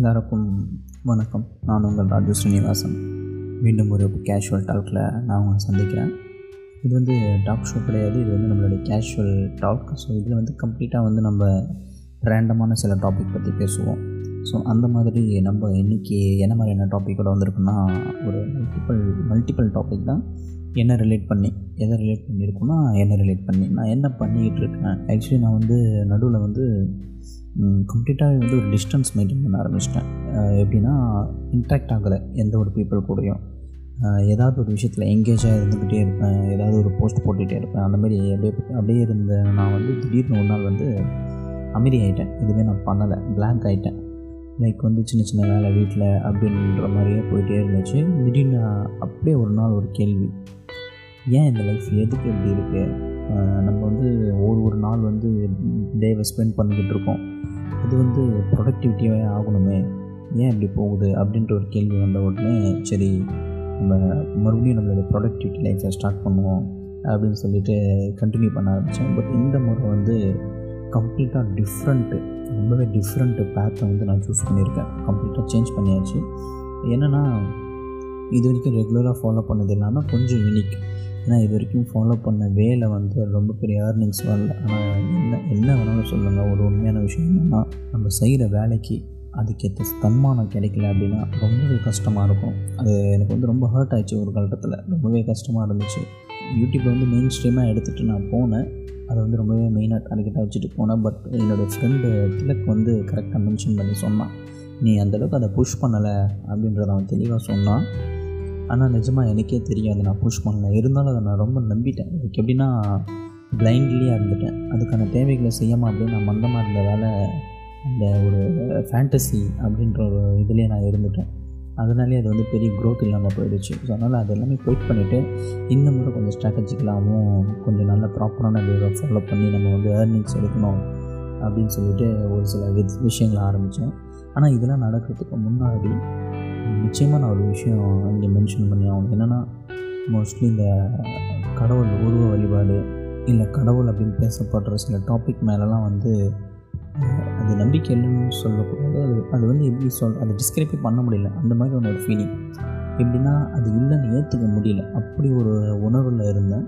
எல்லாருக்கும் வணக்கம். நான் உங்கள் ராஜு ஸ்ரீனிவாசன். மீண்டும் ஒரு கேஷுவல் டாக்கில் நான் உங்களை சந்திக்கிறேன். இது வந்து டாக் ஷோ கிடையாது. இது வந்து நம்மளுடைய கேஷுவல் டாக் ஸோ இதில் வந்து கம்ப்ளீட்டாக வந்து நம்ம ரேண்டமான சில டாபிக் பற்றி பேசுவோம். ஸோ அந்த மாதிரி நம்ம இன்றைக்கி என்ன மாதிரியான டாப்பிக்கோட வந்திருக்குன்னா ஒரு மல்டிபிள் மல்டிபிள் டாபிக் தான். என்ன ரிலேட் பண்ணி எதை ரிலேட் பண்ணியிருக்கோன்னா என்ன ரிலேட் பண்ணி நான் என்ன பண்ணிக்கிட்டு இருக்கேன் ஆக்சுவலி நான் வந்து நடுவில் வந்து கம்ப்ளீட்டாக வந்து ஒரு டிஸ்டன்ஸ் மெயின்டைன் பண்ண ஆரம்பிச்சிட்டேன். எப்படின்னா இன்ட்ராக்ட் ஆகலை எந்த ஒரு பீப்புள் கூடயும். ஏதாவது ஒரு விஷயத்தில் எங்கேஜாக இருந்துக்கிட்டே இருப்பேன். ஏதாவது ஒரு போஸ்ட் போட்டுகிட்டே இருப்பேன். அந்த மாதிரி அப்படியே அப்படியே இருந்த நான் வந்து திடீர்னு ஒரு நாள் வந்து அமைதி ஆகிட்டேன் இதுவே நான் பண்ணலை. பிளாங்க் ஆகிட்டேன் லைக் வந்து சின்ன சின்ன வேலை வீட்டில் அப்படின்ற மாதிரியே போயிட்டே இருந்துச்சு. திடீர்னு அப்படியே ஒரு நாள் ஒரு கேள்வி. ஏன் இந்த லைஃப் எதுக்கு இப்படி இருக்குது நம்ம வந்து ஒரு ஒரு நாள் வந்து டேவை ஸ்பெண்ட் பண்ணிக்கிட்டு இருக்கோம். அது வந்து ப்ரொடக்டிவிட்டியாகவே ஆகணுமே. ஏன் இப்படி போகுது? அப்படின்ற ஒரு கேள்வி வந்த உடனே சரி நம்ம மறுபடியும் நம்மளுடைய ப்ரொடக்டிவிட்டி லைஃப்பை ஸ்டார்ட் பண்ணுவோம் அப்படின்னு சொல்லிட்டு கண்டினியூ பண்ண ஆரம்பித்தேன் பட் இந்த முறை வந்து கம்ப்ளீட்டாக டிஃப்ரெண்ட்டு ரொம்பவே டிஃப்ரெண்ட்டு பேத்தை வந்து நான் சூஸ் பண்ணியிருக்கேன். கம்ப்ளீட்டாக சேஞ்ச் பண்ணியாச்சு. என்னென்னா இது வரைக்கும் ரெகுலராக ஃபாலோ பண்ணது இல்லாமல் கொஞ்சம் யூனிக் ஏன்னா இது வரைக்கும் ஃபாலோ பண்ண வேலை வந்து ரொம்ப பெரிய ஏர்னிங்ஸ் வரல. ஆனால் என்ன என்ன வேணாலும் சொல்லுங்கள் ஒரு உண்மையான விஷயம் என்னென்னா நம்ம செய்கிற வேலைக்கு அதுக்கேற்ற தன்மானம் கிடைக்கல அப்படின்னா ரொம்பவே கஷ்டமாக இருக்கும். அது எனக்கு வந்து ரொம்ப ஹர்ட் ஆயிடுச்சு ஒரு காலகட்டத்தில். ரொம்பவே கஷ்டமாக இருந்துச்சு. யூடியூப்பில் வந்து மெயின் ஸ்ட்ரீமாக எடுத்துகிட்டு நான் போனேன். அதை வந்து ரொம்பவே மெயினாக டார்கெட்டாக வச்சுட்டு போனேன். பட் என்னோடய ஃப்ரெண்டு திலக் வந்து கரெக்டாக மென்ஷன் பண்ணி சொன்னான். நீ அந்தளவுக்கு அதை புஷ் பண்ணலை அப்படின்றத அவன் தெளிவாக சொன்னான். ஆனால் நிஜமாக எனக்கே தெரியும். அதை நான் புஷ் பண்ணல. இருந்தாலும் அதை நான் ரொம்ப நம்பிட்டேன். எனக்கு எப்படின்னா பிளைண்ட்லியாக இருந்துட்டேன். அதுக்கான தேவைகளை செய்யாமல் அப்படியே நான் மந்தமாக இருந்ததால் அந்த ஒரு ஃபேண்டசி அப்படின்ற ஒரு இதுலேயே நான் இருந்துட்டேன். அதனாலே அது வந்து பெரிய க்ரோத் இல்லாமல் போயிடுச்சு. ஸோ அதனால் அது எல்லாமே குயிட் பண்ணிவிட்டு இந்த முறை கொஞ்சம் ஸ்ட்ராட்டஜிக்கலாகவும் கொஞ்சம் நல்ல ப்ராப்பரான வேவை ஃபாலோ பண்ணி நம்ம வந்து ஏர்னிங்ஸ் எடுக்கணும் அப்படின்னு சொல்லிட்டு ஒரு சில வித் விஷயங்களை ஆரம்பித்தேன் ஆனால் இதெல்லாம் நடக்கிறதுக்கு முன்னாடி நிச்சயமாக நான் ஒரு விஷயம் இங்கே மென்ஷன் பண்ணி ஆகணும் என்னென்னா மோஸ்ட்லி இந்த கடவுள் உருவ வழிபாடு இல்லை கடவுள் அப்படின்னு பேசப்படுற சில டாபிக் மேலெலாம் வந்து அது நம்பிக்கை இல்லைன்னு சொல்லக்கூடாது. அது அது வந்து எப்படி சொல் அதை டிஸ்கிரைபே பண்ண முடியல. அந்த மாதிரி ஒன்று ஒரு ஃபீலிங் எப்படின்னா அது இல்லைன்னு ஏற்றுக்க முடியல. அப்படி ஒரு உணர்வில் இருந்தேன்.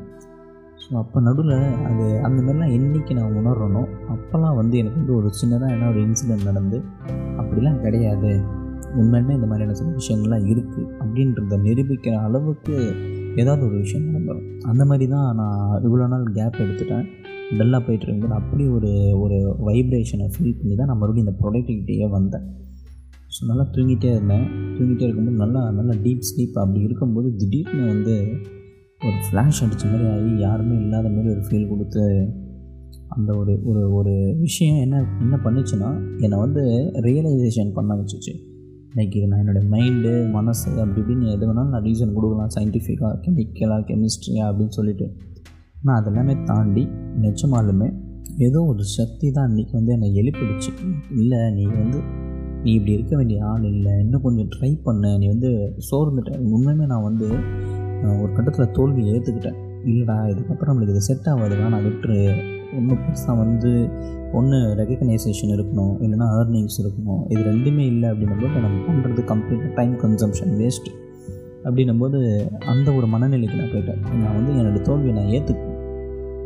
ஸோ அப்போ நடுவில் அது அந்த மாதிரிலாம் என்றைக்கு நான் உணர்றனோ அப்போல்லாம் வந்து எனக்கு வந்து ஒரு சின்னதாக என்ன ஒரு இன்சிடெண்ட் நடந்து அப்படிலாம் கிடையாது. உண்மையுமே இந்த மாதிரியான சில விஷயங்கள்லாம் இருக்குது அப்படின்றத நிரூபிக்கிற அளவுக்கு ஏதாவது ஒரு விஷயம் நடந்துடும் அந்த மாதிரி தான் நான் இவ்வளோ நாள் கேப் எடுத்துட்டேன். டல்லாக போயிட்டு இருக்கும்போது அப்படி ஒரு ஒரு வைப்ரேஷனை ஃபீல் பண்ணி தான் நான் மறுபடியும் இந்த ப்ரொடக்டிவிட்டியே வந்தேன். ஸோ நல்லா தூங்கிட்டே இருந்தேன். தூங்கிட்டே இருக்கும்போது நல்லா நல்லா டீப் ஸ்லீப் அப்படி இருக்கும்போது திடீர்னு வந்து ஒரு ஃப்ளாஷ் அடித்த மாதிரி ஆகி யாருமே இல்லாத மாதிரி ஒரு ஃபீல் கொடுத்து அந்த ஒரு ஒரு ஒரு விஷயம் என்ன என்ன பண்ணுச்சுன்னா என்னை வந்து ரியலைசேஷன் பண்ண வச்சுச்சு. லைக் இது நான் என்னோடய மைண்டு மனசு அப்படி இப்படின்னு எது வேணாலும் நான் ரீசன் கொடுக்கலாம். சயின்டிஃபிக்காக கெமிக்கலாக கெமிஸ்ட்ரியாக அப்படின்னு சொல்லிட்டு. ஆனால் அதெல்லாமே தாண்டி நிஜமாலுமே ஏதோ ஒரு சக்தி தான் அன்றைக்கி வந்து என்னை எழுப்பிடுச்சு. இல்லை நீ வந்து நீ இப்படி இருக்க வேண்டிய ஆள் இல்லை. இன்னும் கொஞ்சம் ட்ரை பண்ண. நீ வந்து சோர்ந்துட்டேன் உண்மையுமே நான் வந்து ஒரு கட்டத்தில் தோல்வி ஏற்றுக்கிட்டேன் இல்லைடா இதுக்கப்புறம் நம்மளுக்கு இது செட் ஆகாதுடா. நான் விட்டுரு. ஒன்று பெருசாக வந்து ஒன்று ரெகக்னைசேஷன் இருக்கணும் இல்லைனா ஏர்னிங்ஸ் இருக்கணும். இது ரெண்டுமே இல்லை அப்படின்னும்போது நம்ம பண்ணுறது கம்ப்ளீட்டாக டைம் கன்சம்ஷன் வேஸ்ட்டு அப்படின்னும்போது அந்த ஒரு மனநிலைக்கு நான் போயிட்டேன். நான் வந்து என்னோடய தோல்வியை நான் ஏற்றுக்கேன்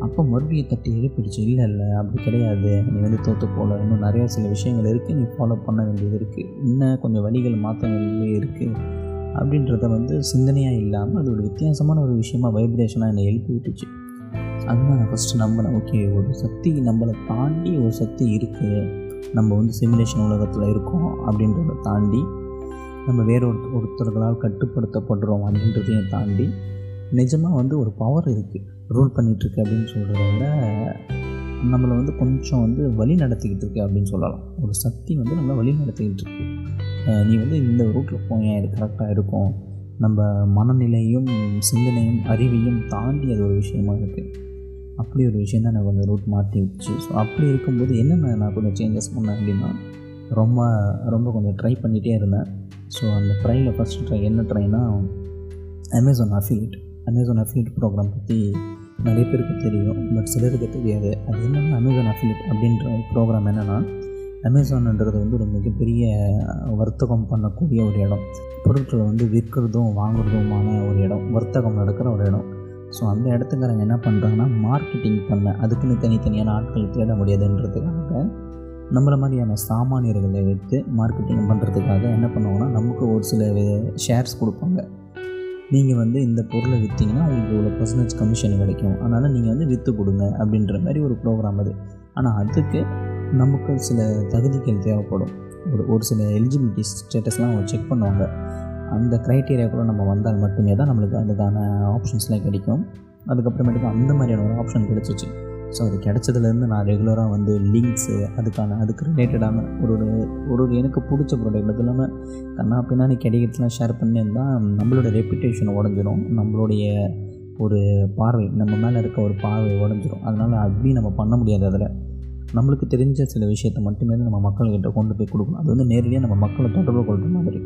அப்போ மறுபடியும் தட்டி எழுப்பிடுச்சு. இல்லை இல்லை அப்படி கிடையாது. நீ வந்து தோற்று போகல இன்னும் நிறையா சில விஷயங்கள் இருக்குது நீ ஃபாலோ பண்ண வேண்டியது இருக்குது இன்னும் கொஞ்சம் வழிகள் மாற்ற வேண்டியது இருக்குது அப்படின்றத வந்து சிந்தனையாக இல்லாமல் அது ஒரு வித்தியாசமான ஒரு விஷயமாக வைப்ரேஷனாக என்னை எழுப்பி விட்டுச்சு. அதுதான் நான் ஃபஸ்ட்டு நம்பினேன். ஓகே ஒரு சக்தி நம்மளை தாண்டி ஒரு சக்தி இருக்குது நம்ம வந்து சிமுலேஷன் உலகத்தில் இருக்கோம் அப்படின்றத தாண்டி நம்ம வேற ஒரு ஒருத்தர்களால் கட்டுப்படுத்தப்படுறோம் அப்படின்றதையும் தாண்டி நிஜமாக வந்து ஒரு பவர் இருக்குது ரூல் பண்ணிகிட்ருக்கு அப்படின்னு சொல்கிறத விட நம்மளை வந்து கொஞ்சம் வந்து வழி நடத்திக்கிட்டு இருக்கு அப்படின்னு சொல்லலாம். ஒரு சக்தி வந்து நம்மளை வழி நடத்திக்கிட்டு இருக்கு. நீ வந்து இந்த ரூட்டில் போயேன் இது கரெக்டாக இருக்கும். நம்ம மனநிலையும் சிந்தனையும் அறிவையும் தாண்டி அது ஒரு விஷயமா இருக்குது அப்படி ஒரு விஷயம் தான் எனக்கு கொஞ்சம் ரூட் மாற்றி விட்டுச்சு ஸோ அப்படி இருக்கும்போது என்னென்ன நான் கொஞ்சம் சேஞ்சஸ் பண்ணேன் அப்படின்னா ரொம்ப ரொம்ப கொஞ்சம் ட்ரை பண்ணிகிட்டே இருந்தேன். ஸோ அந்த ட்ரையில் ஃபஸ்ட்டு ட்ரை என்ன ட்ரைனா Amazon affiliate Amazon affiliate program பற்றி நிறைய பேருக்கு தெரியும் பட் சிலருக்கு தெரியாது. அது என்னென்னா அமேசான் அஃபிலியேட் அப்படின்ற ப்ரோக்ராம் என்னென்னா அமேசான்ன்றது வந்து ஒரு மிகப்பெரிய வர்த்தகம் பண்ணக்கூடிய ஒரு இடம். பொருட்களை வந்து விற்கிறதும் வாங்குறதுமான ஒரு இடம். வர்த்தகம் நடக்கிற ஒரு இடம். ஸோ அந்த இடத்துக்காரங்க என்ன பண்ணுறாங்கன்னா மார்க்கெட்டிங் பண்ண அதுக்குன்னு தனித்தனியான ஆட்கள் தேட முடியாதுன்றதுக்காக நம்மளை மாதிரியான சாமானியர்களை வைத்து மார்க்கெட்டிங் பண்ணுறதுக்காக என்ன பண்ணுவாங்கன்னா நமக்கு ஒரு சில ஷேர்ஸ் கொடுப்பாங்க. நீங்கள் வந்து இந்த பொருளை விற்றீங்கன்னா உங்களுக்கு இவ்வளோ பர்சன்டேஜ் கமிஷன் கிடைக்கும். அதனால் நீங்கள் வந்து விற்று கொடுங்க அப்படின்ற மாதிரி ஒரு ப்ரோக்ராம் அது. ஆனால் அதுக்கு நமக்கு சில தகுதிகள் தேவைப்படும். ஒரு ஒரு சில எலிஜிபிலிட்டி ஸ்டேட்டஸ்லாம் அவங்க செக் பண்ணுவாங்க. அந்த க்ரைட்டீரியா கூட நம்ம வந்தால் மட்டுமே தான் நம்மளுக்கு அதுக்கான ஆப்ஷன்ஸ்லாம் கிடைக்கும். அதுக்கப்புறமேட்டுக்கு அந்த மாதிரியான ஒரு ஆப்ஷன் கிடச்சிச்சு. ஸோ அது கிடச்சதுலேருந்து நான் ரெகுலராக வந்து லிங்க்ஸு அதுக்கான அதுக்கு ரிலேட்டடான ஒரு ஒரு ஒரு ஒரு எனக்கு பிடிச்ச ப்ராடக்ட் அது இல்லாமல் கண்ணா பின்னாடி கிடைக்கிறதுலாம் ஷேர் பண்ணியிருந்தால் நம்மளோட ரெப்புடேஷன் உடஞ்சிரும். நம்மளுடைய ஒரு பார்வை நம்ம மேலே இருக்க ஒரு பார்வை உடஞ்சிரும். அதனால் அப்படி நம்ம பண்ண முடியாது அதில். நம்மளுக்கு தெரிஞ்ச சில விஷயத்தை மட்டுமே தான் நம்ம மக்கள்கிட்ட கொண்டு போய் கொடுக்கணும். அது வந்து நேரடியாக நம்ம மக்களை தொடர்பு கொள்கிற மாதிரி.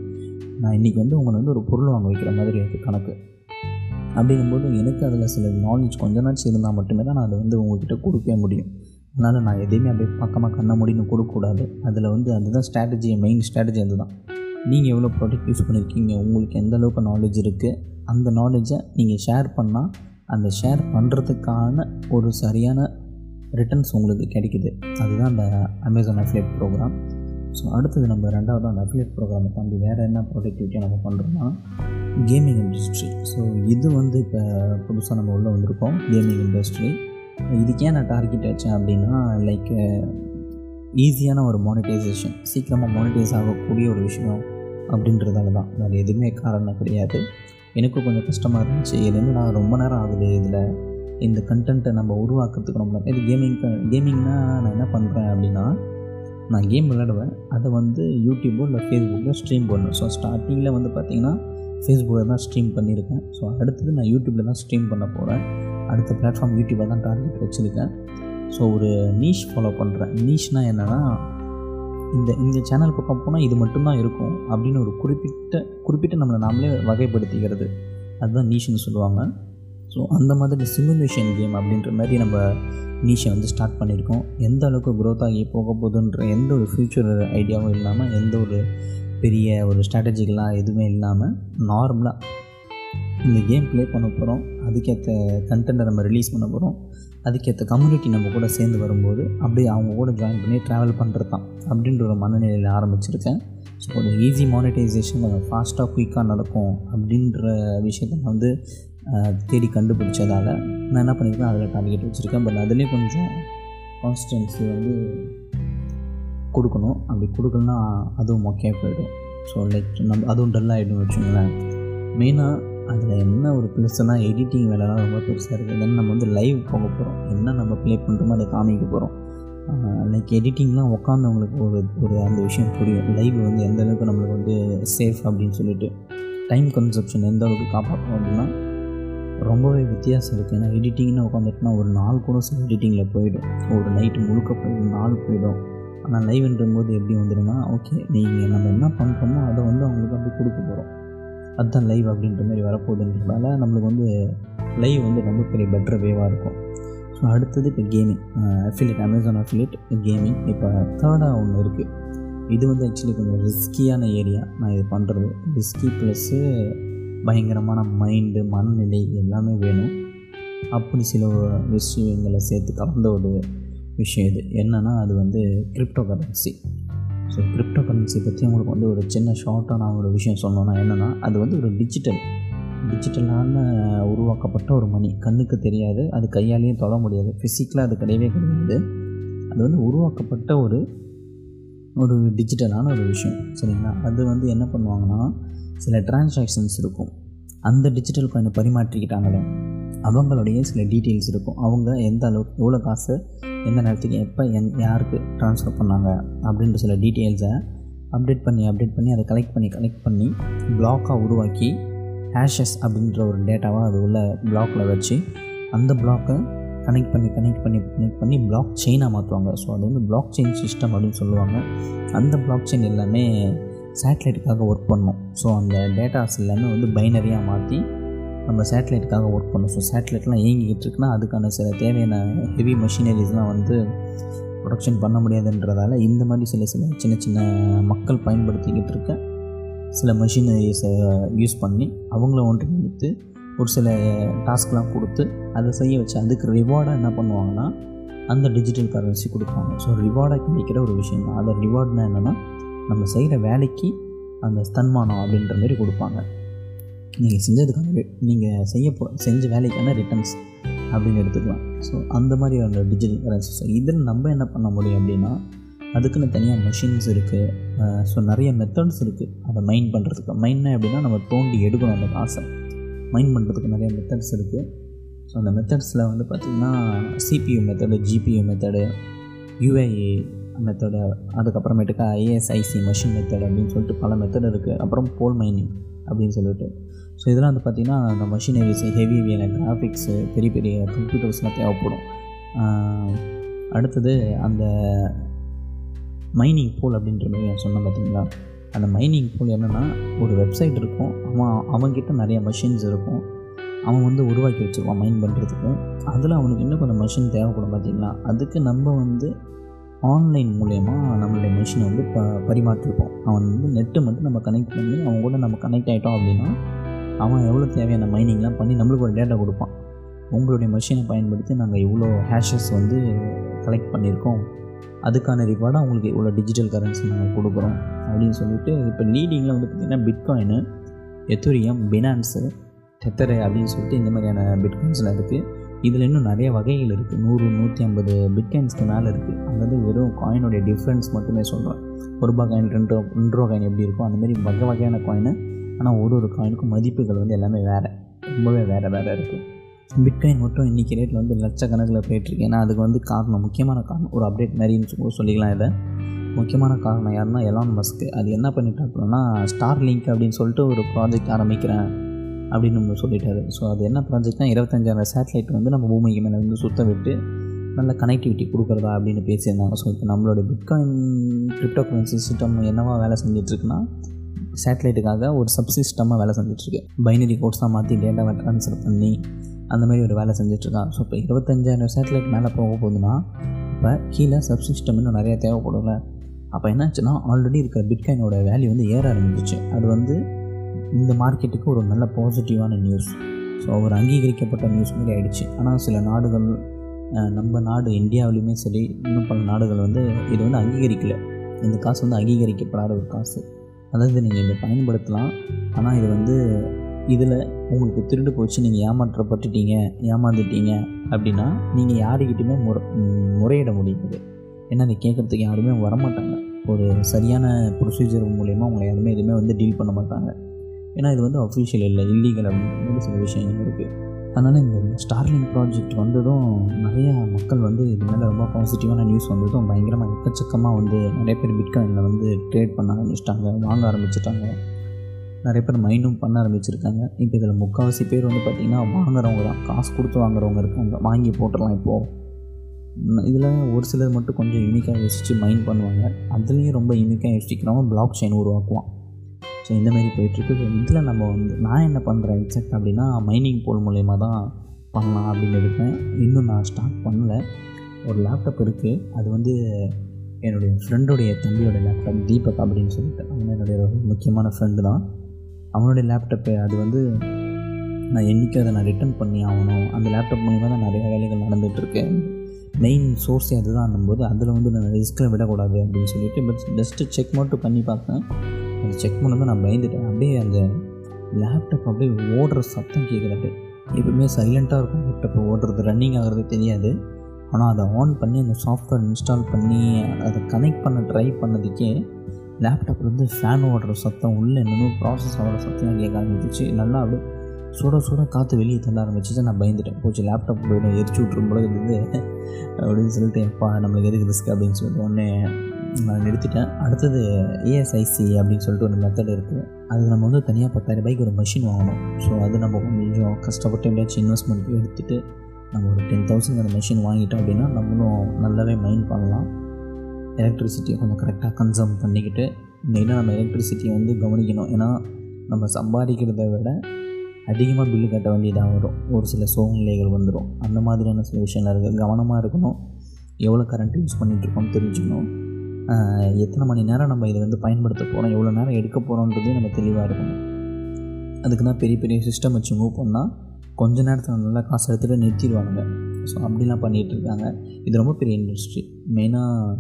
நான் இன்றைக்கி வந்து உங்களை வந்து ஒரு பொருள் வாங்க வைக்கிற மாதிரி இருக்குது கணக்கு. அப்படிங்கும்போது எனக்கு அதில் சில நாலேஜ் கொஞ்ச நாச்சு இருந்தால் மட்டுமே தான் நான் அதை வந்து உங்கள்கிட்ட கொடுக்கவே முடியும். அதனால் நான் எதையுமே அப்படியே பக்கமாக கண்ண முடின்னு கொடுக்கக்கூடாது. அதில் வந்து அதுதான் ஸ்ட்ராட்டஜி மெயின் ஸ்ட்ராட்டஜி அதுதான். நீங்கள் எவ்வளோ ப்ராடக்ட் யூஸ் பண்ணியிருக்கீங்க உங்களுக்கு எந்த அளவுக்கு நாலேஜ் இருக்குது அந்த நாலேஜை நீங்கள் ஷேர் பண்ணால் அந்த ஷேர் பண்ணுறதுக்கான ஒரு சரியான ரிட்டர்ன்ஸ் உங்களுக்கு கிடைக்குது. அதுதான் அந்த அமேசான் அஃபிலேட் ப்ரோக்ராம் ஸோ அடுத்தது நம்ம ரெண்டாவது அந்த அஃபிலேட் ப்ரோக்ராமை தாண்டி வேறு என்ன ப்ரொடக்டிவிட்டியாக நம்ம பண்ணுறோம்னா கேமிங் இண்டஸ்ட்ரி ஸோ இது வந்து இப்போ புதுசாக நம்ம உள்ளே வந்திருக்கோம் கேமிங் இண்டஸ்ட்ரி இதுக்கு ஏன் நான் டார்கெட் வச்சேன் அப்படின்னா லைக் ஈஸியான ஒரு மானிட்டைசேஷன் சீக்கிரமாக மானிட்டைஸ் ஆகக்கூடிய ஒரு விஷயம் அப்படின்றதால தான். வேறு எதுவுமே காரணம் கிடையாது. எனக்கும் கொஞ்சம் கஷ்டமாக இருந்துச்சு. இதுலேருந்து நான் ரொம்ப நேரம் ஆகுது இதில்? இந்த கண்டென்ட்டை நம்ம உருவாக்குறதுக்கு ரொம்ப இது கேமிங் கேமிங்னா நான் என்ன பண்ணுறேன் அப்படின்னா நான் கேம் விளையாடுவேன். அதை வந்து யூடியூப்போ இல்லை ஃபேஸ்புக்கில் ஸ்ட்ரீம் பண்ணுவேன். ஸோ ஸ்டார்டிங்கில் வந்து பார்த்திங்கன்னா ஃபேஸ்புக்கில் தான் ஸ்ட்ரீம் பண்ணியிருக்கேன். ஸோ அடுத்தது நான் யூடியூப்பில் தான் ஸ்ட்ரீம் பண்ண போகிறேன் அடுத்த பிளாட்ஃபார்ம் யூடியூப்பை தான் டார்கெட் வச்சுருக்கேன். ஸோ ஒரு நீஷ் ஃபாலோ பண்ணுறேன் நீஷ்னால் என்னென்னா இந்த இந்த சேனல் பக்கம் போனால் இது மட்டும்தான் இருக்கும் அப்படின்னு ஒரு குறிப்பிட்ட குறிப்பிட்ட நம்மளை நாமளே வகைப்படுத்திக்கிறது. அதுதான் நீஷ்னு சொல்லுவாங்க. ஸோ அந்த மாதிரி சிமுலேஷன் கேம் அப்படின்ற மாதிரி நம்ம நீஷை வந்து ஸ்டார்ட் பண்ணியிருக்கோம். எந்த அளவுக்கு க்ரோத் ஆகி போக போகுதுன்ற எந்த ஒரு ஃப்யூச்சர் ஐடியாவும் இல்லாமல் எந்த ஒரு பெரிய ஒரு ஸ்ட்ராட்டஜிக்கெலாம் எதுவுமே இல்லாமல் நார்மலாக இந்த கேம் ப்ளே பண்ண போகிறோம் அதுக்கேற்ற கண்டென்ட்டை நம்ம ரிலீஸ் பண்ண போகிறோம் அதுக்கேற்ற கம்யூனிட்டி நம்ம கூட சேர்ந்து வரும்போது அப்படியே அவங்க கூட ஜாயின் பண்ணி ட்ராவல் பண்ணுறது தான் அப்படின்ற ஒரு மனநிலையில் ஆரம்பிச்சிருக்கேன். ஸோ கொஞ்சம் ஈஸி மானிட்டைசேஷன் கொஞ்சம் ஃபாஸ்ட்டாக குயிக்காக நடக்கும் அப்படின்ற விஷயத்த நான் வந்து தேடி கண்டுபிடிச்சதால் நான் என்ன பண்ணியிருக்கேன் அதில் டார்கெட் வச்சுருக்கேன். பட் அதுலேயும் கொஞ்சம் கான்ஸ்டன்சி வந்து கொடுக்கணும். அப்படி கொடுக்கலனா அதுவும் மொக்கையாக போயிடும். ஸோ லைக் நம்ம அதுவும் டல் ஆகிடும் வச்சுங்களேன் மெயினாக அதில் என்ன ஒரு பெருசுனா எடிட்டிங் வேலைலாம் ரொம்ப பெருசாக இருக்குது தென் நம்ம வந்து லைவ் போக போகிறோம் என்ன நம்ம ப்ளே பண்ணுறோமோ அதை காமிக்க போகிறோம் லைக் எடிட்டிங்லாம் உட்காந்தவங்களுக்கு ஒரு ஒரு அந்த விஷயம் புரியும். லைவ் வந்து எந்த அளவுக்கு நம்மளுக்கு வந்து சேஃப் அப்படின்னு சொல்லிட்டு. டைம் கன்சப்ஷன் எந்த அளவுக்கு காப்பாற்றணும் அப்படின்னா ரொம்பவே வித்தியாசம் இருக்குது ஏன்னா எடிட்டிங்னு உட்காந்துட்டுனா ஒரு நாள் கூட சில எடிட்டிங்கில் போயிடும். ஒரு நைட்டு முழுக்க போய் நாள் போயிடும். ஆனால் லைவ்ன்ற போது எப்படி வந்துடும்னா ஓகே நீங்கள் நம்ம என்ன பண்ணுறோமோ அதை வந்து அவங்களுக்கு அப்படி கொடுக்க போகிறோம் அதுதான் லைவ் அப்படின்ற மாதிரி வரப்போகுதுன்றதால நம்மளுக்கு வந்து லைவ் வந்து ரொம்ப பெரிய பெட்டர் வேவாக இருக்கும். ஸோ அடுத்தது இப்போ gaming affiliate Amazon affiliate gaming இப்போ தேர்டாக ஒன்று இருக்குது இது வந்து ஆக்சுவலி கொஞ்சம் ரிஸ்கியான ஏரியா நான் இது பண்ணுறது ரிஸ்கி ப்ளஸ்ஸு பயங்கரமான மைண்டு மனநிலை எல்லாமே வேணும். அப்படி சில விஷயங்களை சேர்த்து கலந்த ஒரு விஷயம் இது. என்னென்னா அது வந்து crypto currency so crypto currency பற்றி உங்களுக்கு வந்து ஒரு சின்ன ஷார்ட்டாக நான் ஒரு விஷயம் சொன்னோன்னா என்னென்னா அது வந்து ஒரு டிஜிட்டல் டிஜிட்டலான உருவாக்கப்பட்ட ஒரு மணி கண்ணுக்கு தெரியாது அது கையாலேயும் தொட முடியாது. ஃபிசிக்கலாக அது கிடையவே கிடையாது. அது வந்து உருவாக்கப்பட்ட ஒரு ஒரு டிஜிட்டலான ஒரு விஷயம். சரிங்களா? அது வந்து என்ன பண்ணுவாங்கன்னா சில டிரான்சாக்ஷன்ஸ் இருக்கும். அந்த டிஜிட்டல் காயினை பரிமாற்றிக்கிட்டாங்களோ அவங்களுடைய சில டீட்டெயில்ஸ் இருக்கும். அவங்க எந்த அளவுக்கு எவ்வளோ காசு எந்த நேரத்துக்கு எப்போ எந் யாருக்கு ட்ரான்ஸ்ஃபர் பண்ணாங்க அப்படின்ற சில டீட்டெயில்ஸை அப்டேட் பண்ணி அப்டேட் பண்ணி அதை கலெக்ட் பண்ணி கலெக்ட் பண்ணி பிளாக்காக உருவாக்கி ஹேஷஸ் அப்படின்ற ஒரு டேட்டாவாக அது உள்ள பிளாக்கில் வச்சு அந்த பிளாக்கை கனெக்ட் பண்ணி கனெக்ட் பண்ணி கனெக்ட் பண்ணி பிளாக் செயினாக மாற்றுவாங்க ஸோ அது வந்து பிளாக் செயின் சிஸ்டம் அப்படின்னு சொல்லுவாங்க. அந்த பிளாக் செயின் எல்லாமே சேட்டலைட்டுக்காக ஒர்க் பண்ணும். ஸோ அந்த டேட்டாஸ் எல்லாமே வந்து பைனரியாக மாற்றி நம்ம சேட்டலைட்டுக்காக ஒர்க் பண்ணோம். ஸோ சேட்டலைட்லாம் இயங்கிக்கிட்டு இருக்குன்னா அதுக்கான சில தேவையான ஹெவி மெஷினரிஸ்லாம் வந்து ப்ரொடக்ஷன் பண்ண முடியாதுன்றதால இந்த மாதிரி சில சில சின்ன சின்ன மக்கள் பயன்படுத்திக்கிட்டு இருக்க சில மிஷினரிஸை யூஸ் பண்ணி அவங்கள ஒன்றிணைத்து ஒரு சில டாஸ்க்லாம் கொடுத்து அதை செய்ய வச்சு அதுக்கு ரிவார்டாக என்ன பண்ணுவாங்கன்னா அந்த டிஜிட்டல் கரன்சி கொடுப்பாங்க. ஸோ ரிவார்டாக கிடைக்கிற ஒரு விஷயம் தான். அதை ரிவார்ட்னா என்னென்னா நம்ம செய்கிற வேலைக்கு அந்த ஸ்தன்மானம் அப்படின்ற மாதிரி கொடுப்பாங்க. நீங்கள் செஞ்சதுக்கான நீங்கள் செய்ய போ செஞ்ச வேலைக்கான ரிட்டர்ன்ஸ் அப்படின்னு எடுத்துக்கலாம். ஸோ அந்த மாதிரி அந்த டிஜிட்டல் கரன்சி ஸோ இதில் நம்ம என்ன பண்ண முடியும் அப்படின்னா அதுக்குன்னு தனியாக மிஷின்ஸ் இருக்குது ஸோ நிறைய மெத்தட்ஸ் இருக்குது அதை மைன் பண்ணுறதுக்கு மைன்னா எப்படின்னா நம்ம தோண்டி எடுக்கணும் அந்த காசை. மைன் பண்ணுறதுக்கு நிறைய மெத்தட்ஸ் இருக்குது ஸோ அந்த மெத்தட்ஸில் வந்து பார்த்திங்கன்னா CPU method GPU method UIA method அதுக்கப்புறமேட்டுக்கா ஐஎஸ்ஐசி machine method அப்படின்னு சொல்லிட்டு பல மெத்தட் இருக்குது அப்புறம் போல் மைனிங் அப்படின்னு சொல்லிட்டு. ஸோ இதெல்லாம் வந்து பார்த்திங்கன்னா அந்த மெஷினரிஸ் ஹெவி ஹெவியான கிராஃபிக்ஸு பெரிய பெரிய கம்ப்யூட்டர்ஸ்லாம் தேவைப்படும். அடுத்தது அந்த மைனிங் போல் அப்படின்ற மாதிரி நான் சொன்னேன் பார்த்தீங்களா அந்த மைனிங் போல் என்னென்னா ஒரு வெப்சைட் இருக்கும். அவன் அவன்கிட்ட நிறைய மெஷின்ஸ் இருக்கும். அவன் வந்து உருவாக்கி வச்சுருவான் மைன் பண்ணுறதுக்கு அதில் அவனுக்கு இன்னும் கொஞ்சம் மெஷின் தேவைப்படும் பார்த்தீங்களா அதுக்கு நம்ம வந்து ஆன்லைன் மூலயமா நம்மளுடைய மிஷினை வந்து ப பரிமாற்றிருப்போம். அவன் வந்து நெட்டு மட்டும் நம்ம கனெக்ட் பண்ணி அவன் கூட நம்ம கனெக்ட் ஆகிட்டோம் அப்படின்னா அவன் எவ்வளோ தேவையான மைனிங்லாம் பண்ணி நம்மளுக்கு ஒரு டேட்டா கொடுப்பான். உங்களுடைய மிஷினை பயன்படுத்தி நாங்கள் இவ்வளோ ஹேஷஸ் வந்து கலெக்ட் பண்ணியிருக்கோம். அதுக்கான ரிவார்டாக உங்களுக்கு இவ்வளோ டிஜிட்டல் கரன்சி நாங்கள் கொடுக்குறோம் அப்படின்னு சொல்லிட்டு இப்போ லீடிங்கில் வந்து பார்த்திங்கன்னா பிட்காயின் எத்தூரியம் பினான்ஸு டெத்தரு அப்படின்னு சொல்லிட்டு இந்த மாதிரியான பிட்காயின்ஸ்லாம் இருக்குது இதில் இன்னும் நிறைய வகைகள் இருக்குது நூறு நூற்றி ஐம்பது பிட்காயின்ஸ்க்கு மேலே இருக்குது அதாவது வந்து வெறும் காயினுடைய டிஃப்ரென்ஸ் மட்டுமே சொல்கிறேன் ஒரு ரூபா காயின் ரெண்டு ரூபா ரெண்டு ரூபா காயின் எப்படி இருக்கும் அந்தமாரி வகை வகையான காயின் ஆனால் ஒரு ஒரு காயினுக்கும் மதிப்புகள் வந்து எல்லாமே வேறு. ரொம்பவே வேறு வேறு இருக்குது பிட்காயின் மட்டும் இன்றைக்கி ரேட்டில் வந்து லட்சக்கணக்கில் போயிட்டுருக்கு. ஏன்னா அதுக்கு வந்து காரணம் முக்கியமான காரணம் ஒரு அப்டேட் மாதிரின்னு சொல்லிக்கலாம் இதை. முக்கியமான காரணம் யாருன்னா எலான் மஸ்க்கு அது என்ன பண்ணிட்டாருன்னா ஸ்டார் லிங்க் அப்படின்னு சொல்லிட்டு ஒரு ப்ராஜெக்ட் ஆரம்பிக்கிறேன். அப்படின்னு நம்ம சொல்லிட்டாரு. ஸோ அது என்ன ப்ராஜெக்ட்னா இருபத்தஞ்சாயிரம் சேட்டலைட் வந்து நம்ம பூமிக்கு மேலே வந்து சுத்த விட்டு நல்ல கனெக்டிவிட்டி கொடுக்குறதா அப்படின்னு பேசியிருந்தாங்க. ஸோ இப்போ நம்மளுடைய பிட்காயின் கிரிப்டோ கரன்சி சிஸ்டம் என்னவா வேலை செஞ்சிட்ருக்குன்னா சேட்டலைட்டுக்காக ஒரு சப்சிஸ்டமாக வேலை செஞ்சிட்ருக்கு. பைனரி கோட்ஸாக மாற்றி டேட்டாவை ட்ரான்ஸ்ஃபர் பண்ணி அந்த மாதிரி ஒரு வேலை செஞ்சிட்ருக்கான் ஸோ இப்போ இருபத்தஞ்சாயிரம் சேட்டலைட் மேலே போக போகுதுன்னா இப்போ கீழே சப்சிஸ்டம் இன்னும் நிறையா தேவைப்படும்ல. அப்போ என்னாச்சுன்னா ஆல்ரெடி இருக்கிற பிட்காயினோட வேல்யூ வந்து ஏற ஆரம்பிச்சிச்சு. அது வந்து இந்த மார்க்கெட்டுக்கு ஒரு நல்ல பாசிட்டிவான நியூஸ் ஸோ ஒரு அங்கீகரிக்கப்பட்ட நியூஸ் மாதிரி ஆகிடுச்சு ஆனால் சில நாடுகள் நம்ம நாடு இந்தியாவிலையுமே சரி இன்னும் பல நாடுகள் வந்து இது வந்து அங்கீகரிக்கலை. இந்த காசு வந்து அங்கீகரிக்கப்படாத ஒரு காசு. அதாவது நீங்கள் இதை பயன்படுத்தலாம். ஆனால் இது வந்து இதில் உங்களுக்கு திருண்டு போச்சு நீங்கள் ஏமாற்றப்பட்டுட்டீங்க ஏமாந்துட்டீங்க அப்படின்னா நீங்கள் யாருக்கிட்டையுமே முறை முறையிட முடியாது. ஏன்னா அதை கேட்குறதுக்கு யாருமே வரமாட்டாங்க. ஒரு சரியான ப்ரொசீஜர் மூலயமா அவங்களை யாருமே எதுவுமே வந்து டீல் பண்ண மாட்டாங்க. ஏன்னா இது வந்து அஃபிஷியல் இல்லை இல்லீகல் அப்படின்னு சில விஷயங்கள் இருக்குது அதனால் இந்த ஸ்டார்லிங் ப்ராஜெக்ட் வந்ததும் நிறைய மக்கள் வந்து இது மேலே ரொம்ப பாசிட்டிவான நியூஸ் வந்ததும் பயங்கரமாக எக்கச்சக்கமாக வந்து நிறைய பேர் பிட்காயினில் வந்து ட்ரேட் பண்ண ஆரம்பிச்சிட்டாங்க வாங்க ஆரம்பிச்சிட்டாங்க. நிறைய பேர் மைண்டும் பண்ண ஆரம்பிச்சிருக்காங்க. இப்போ இதில் முக்கால்வாசி பேர் வந்து பார்த்திங்கன்னா வாங்குறவங்க தான். காசு கொடுத்து வாங்குறவங்க இருக்காங்க. வாங்கி போட்டுடலாம் இப்போது இதில் ஒரு சிலர் மட்டும் கொஞ்சம் யூனிக்காக யோசித்து மைண்ட் பண்ணுவாங்க. அதுலேயும் ரொம்ப யூனிக்காக யோசிக்கிறவங்க பிளாக் செயின் உருவாக்குவான். ஸோ இந்த மாதிரி போயிட்டுருக்கு. இதில் நம்ம வந்து நான் என்ன பண்ணுறேன் எக்ஸாக்ட் அப்படின்னா மைனிங் போல் மூலயமா தான் பண்ணலாம் அப்படின்னு இருக்கேன். இன்னும் நான் ஸ்டார்ட் பண்ணல. ஒரு லேப்டாப் இருக்குது அது வந்து என்னுடைய ஃப்ரெண்டோடைய தம்பியோட லேப்டாப் தீபக் அப்படின்னு சொல்லிட்டு. அவன் என்னுடைய ஒரு முக்கியமான ஃப்ரெண்டு தான். அவனுடைய லேப்டாப்பு அது வந்து நான் என்றைக்கும் அதை நான் ரிட்டர்ன் பண்ணி ஆகணும்? அந்த லேப்டாப் மூலிமா தான் நிறைய வேலைகள் நடந்துகிட்ருக்கு. மெயின் சோர்ஸே அதுதான். போது அதில் வந்து நான் ரிஸ்க்கில் விடக்கூடாது அப்படின்னு சொல்லிட்டு பட் ஜஸ்ட்டு செக் மட்டும் பண்ணி பார்த்தேன். அது செக் பண்ணும்போது நான் பயந்துட்டேன். அப்படியே அந்த லேப்டாப் அப்படியே ஓடுற சத்தம் கேட்குது அப்படியே. எப்பவுமே சைலண்ட்டாக இருக்கும் லேப்டாப் ஓடுறது. ரன்னிங் ஆகிறது தெரியாது. ஆனால் அதை ஆன் பண்ணி அந்த சாஃப்ட்வேர் இன்ஸ்டால் பண்ணி அதை கனெக்ட் பண்ண ட்ரை பண்ணதுக்கே லேப்டாப்பில் வந்து ஃபேன் ஓடுற சத்தம் உள்ளே என்னென்னோ ப்ராசஸ் ஆகிற சத்தம் கேட்க ஆரம்பிச்சிச்சு. நல்லா அப்படியே சுட சுட காற்று வெளியே தள்ள ஆரம்பிச்சிச்சு. நான் பயந்துட்டேன். போச்சு லேப்டாப் போய்டும் எரிச்சு விட்ரும் போல இது அப்படின்னு சொல்லிட்டு எப்பா நம்மளுக்கு எதுக்கு ரிஸ்க் அப்படின்னு சொல்லிட்டு ஒன்று நான் நிறுத்திட்டேன். அடுத்தது ஏஎஸ்ஐசி அப்படின்னு சொல்லிட்டு ஒரு மெத்தட் இருக்குது அது நம்ம வந்து தனியாக பத்தாயிரம் ரூபாய்க்கு ஒரு மிஷின் வாங்கணும். ஸோ அது நம்ம கொஞ்சம் கஷ்டப்பட்டு எப்படியாச்சும் இன்வெஸ்ட்மெண்ட் எடுத்துகிட்டு நம்ம ஒரு டென் தௌசண்ட் அந்த மிஷின் வாங்கிட்டோம் அப்படின்னா நம்மளும் நல்லாவே மைண்ட் பண்ணலாம். எலக்ட்ரிசிட்டியை கொஞ்சம் கரெக்டாக கன்சர்ம் பண்ணிக்கிட்டு மெயினாக நம்ம எலக்ட்ரிசிட்டியை வந்து கவனிக்கணும். ஏன்னா நம்ம சம்பாதிக்கிறத விட அதிகமாக பில்லு கட்ட வேண்டியதாக வரும். ஒரு சில சூழ்நிலைகள் வந்துடும் அந்த மாதிரியான சில விஷயங்கள் இருக்குது கவனமாக இருக்கணும். எவ்வளோ கரண்ட் யூஸ் பண்ணிகிட்ருக்கோம்னு தெரிஞ்சுக்கணும். எத்தனை மணி நேரம் நம்ம இதை வந்து பயன்படுத்த போகிறோம் எவ்வளோ நேரம் எடுக்க போகிறோன்றதையும் நம்ம தெளிவாக இருக்கணும். அதுக்கு தான் பெரிய பெரிய சிஸ்டம் வச்சு மூவ் பண்ணால் கொஞ்ச நேரத்தில் நல்லா காசு எடுத்துகிட்டு நிறுத்திடுவாங்க ஸோ அப்படிலாம் பண்ணிகிட்டு இருக்காங்க. இது ரொம்ப பெரிய இண்டஸ்ட்ரி மெயினாக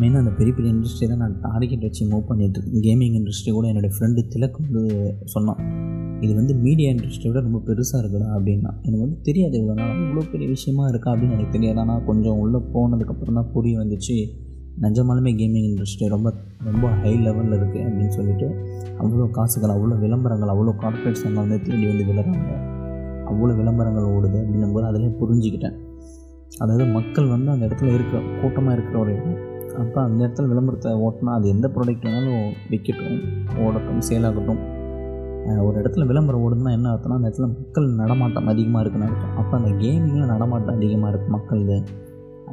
மெயினாக அந்த பெரிய பெரிய இண்டஸ்ட்ரி தான் நான் டார்கெட் வச்சு மூவ் பண்ணிட்டுருக்கேன் கேமிங் இண்டஸ்ட்ரி கூட என்னுடைய ஃப்ரெண்டு திலக் வந்து சொன்னான். இது வந்து மீடியா இண்டஸ்ட்ரியோட ரொம்ப பெருசாக இருக்குதா அப்படின்னா. எனக்கு வந்து தெரியாது இவ்வளோ நாள். இவ்வளோ பெரிய விஷயமா இருக்கா அப்படின்னு எனக்கு தெரியாது. ஆனால் கொஞ்சம் உள்ளே போனதுக்கப்புறம் தான் புரிய வந்துச்சு. நிஜமாலுமே கேமிங் இண்டஸ்ட்ரி ரொம்ப ரொம்ப ஹை லெவலில் இருக்குது அப்படின்னு சொல்லிட்டு அவ்வளோ காசுகள் அவ்வளோ விளம்பரங்கள் அவ்வளோ கார்பரேட்ஸ் அங்கே வந்து தேடி வந்து விழுறாங்க அவ்வளோ விளம்பரங்கள் ஓடுது அப்படின்னும் போது அதிலே புரிஞ்சுக்கிட்டேன். அதாவது மக்கள் வந்து அந்த இடத்துல இருக்க கூட்டமாக இருக்கிற ஒரு இடம். அப்போ அந்த இடத்துல விளம்பரத்தை ஓட்டினா அது எந்த ப்ராடக்ட் வேணாலும் விற்கட்டும் ஓடட்டும் சேல் ஆகட்டும். ஒரு இடத்துல விளம்பரம் ஓடுதுன்னா என்ன அர்த்தம்னா அந்த இடத்துல மக்கள் நடமாட்டம் அதிகமாக இருக்குன்னு அர்த்தம். அப்போ அந்த கேமிங்கில் நடமாட்டம் அதிகமாக இருக்குது மக்கள்து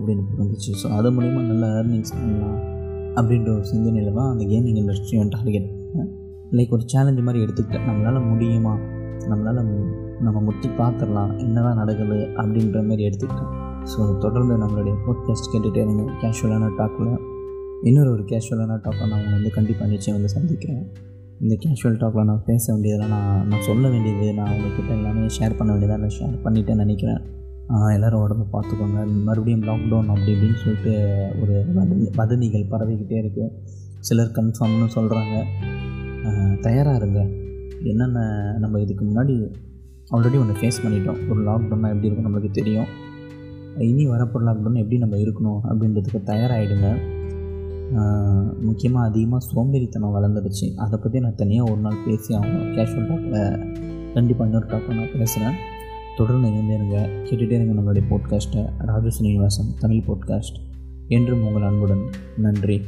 அப்படின்னு புரிஞ்சிச்சு. ஸோ அது மூலிமா நல்ல ஏர்னிங்ஸ் பண்ணலாம் அப்படின்ற ஒரு சிந்தனையில் தான் அந்த கேமிங் இண்டஸ்ட்ரியை டார்கெட் லைக் ஒரு சேலஞ்சு மாதிரி எடுத்துக்கிட்டேன். நம்மளால் முடியுமா? நம்மளால் நம்ம முட்டி பார்த்துடலாம். என்ன தான் நடக்குது அப்படின்ற மாதிரி எடுத்துக்கிட்டேன். ஸோ தொடர்ந்து நம்மளுடைய போட்காஸ்ட் கேட்டுகிட்டே இருங்க. கேஷுவலான டாக்கில் இன்னொரு ஒரு கேஷுவலான டாக்கை நான் உங்களை வந்து கண்டிப்பாக நிச்சயம் வந்து சந்திக்கிறேன். இந்த கேஷுவல் டாக்கில் நான் பேச வேண்டியதெல்லாம் நான் நான் சொல்ல வேண்டியது நான் உங்கள்கிட்ட எல்லாமே ஷேர் பண்ண வேண்டியதாக நான் ஷேர் பண்ணிட்டேன்னு நினைக்கிறேன். எல்லோரும் உடம்பு பார்த்துக்கோங்க. மறுபடியும் லாக்டவுன் அப்படி இப்படின்னு சொல்லிட்டு ஒரு வதந்தி வதந்திகள் பரவிக்கிட்டே இருக்குது சிலர் கன்ஃபார்ம்னு சொல்கிறாங்க தயாராக இருங்க. என்னென்ன நம்ம இதுக்கு முன்னாடி ஆல்ரெடி ஒன்று ஃபேஸ் பண்ணிட்டோம். ஒரு லாக்டவுன்னா எப்படி இருக்கும் நம்மளுக்கு தெரியும். இனி வரப்போகிற லாக்டவுன் எப்படி நம்ம இருக்கணும் அப்படின்றதுக்கு தயாராகிடுங்க முக்கியமாக அதிகமாக சோம்பேறித்தனம் வளர்ந்துடுச்சு. அதை பற்றி நான் தனியாக ஒரு நாள் பேசி ஆகணும். கேஷுவல் டாக்கில் கண்டிப்பாக இன்னொரு டாக்கில் நான் பேசுகிறேன் தொடர்ந்து இணைந்தே இருங்க கேட்டுகிட்டே இருங்க நம்மளுடைய போட்காஸ்ட்டை ராஜு ஸ்ரீனிவாசன் தமிழ் போட்காஸ்ட் என்றும் உங்கள் அன்புடன் நன்றி.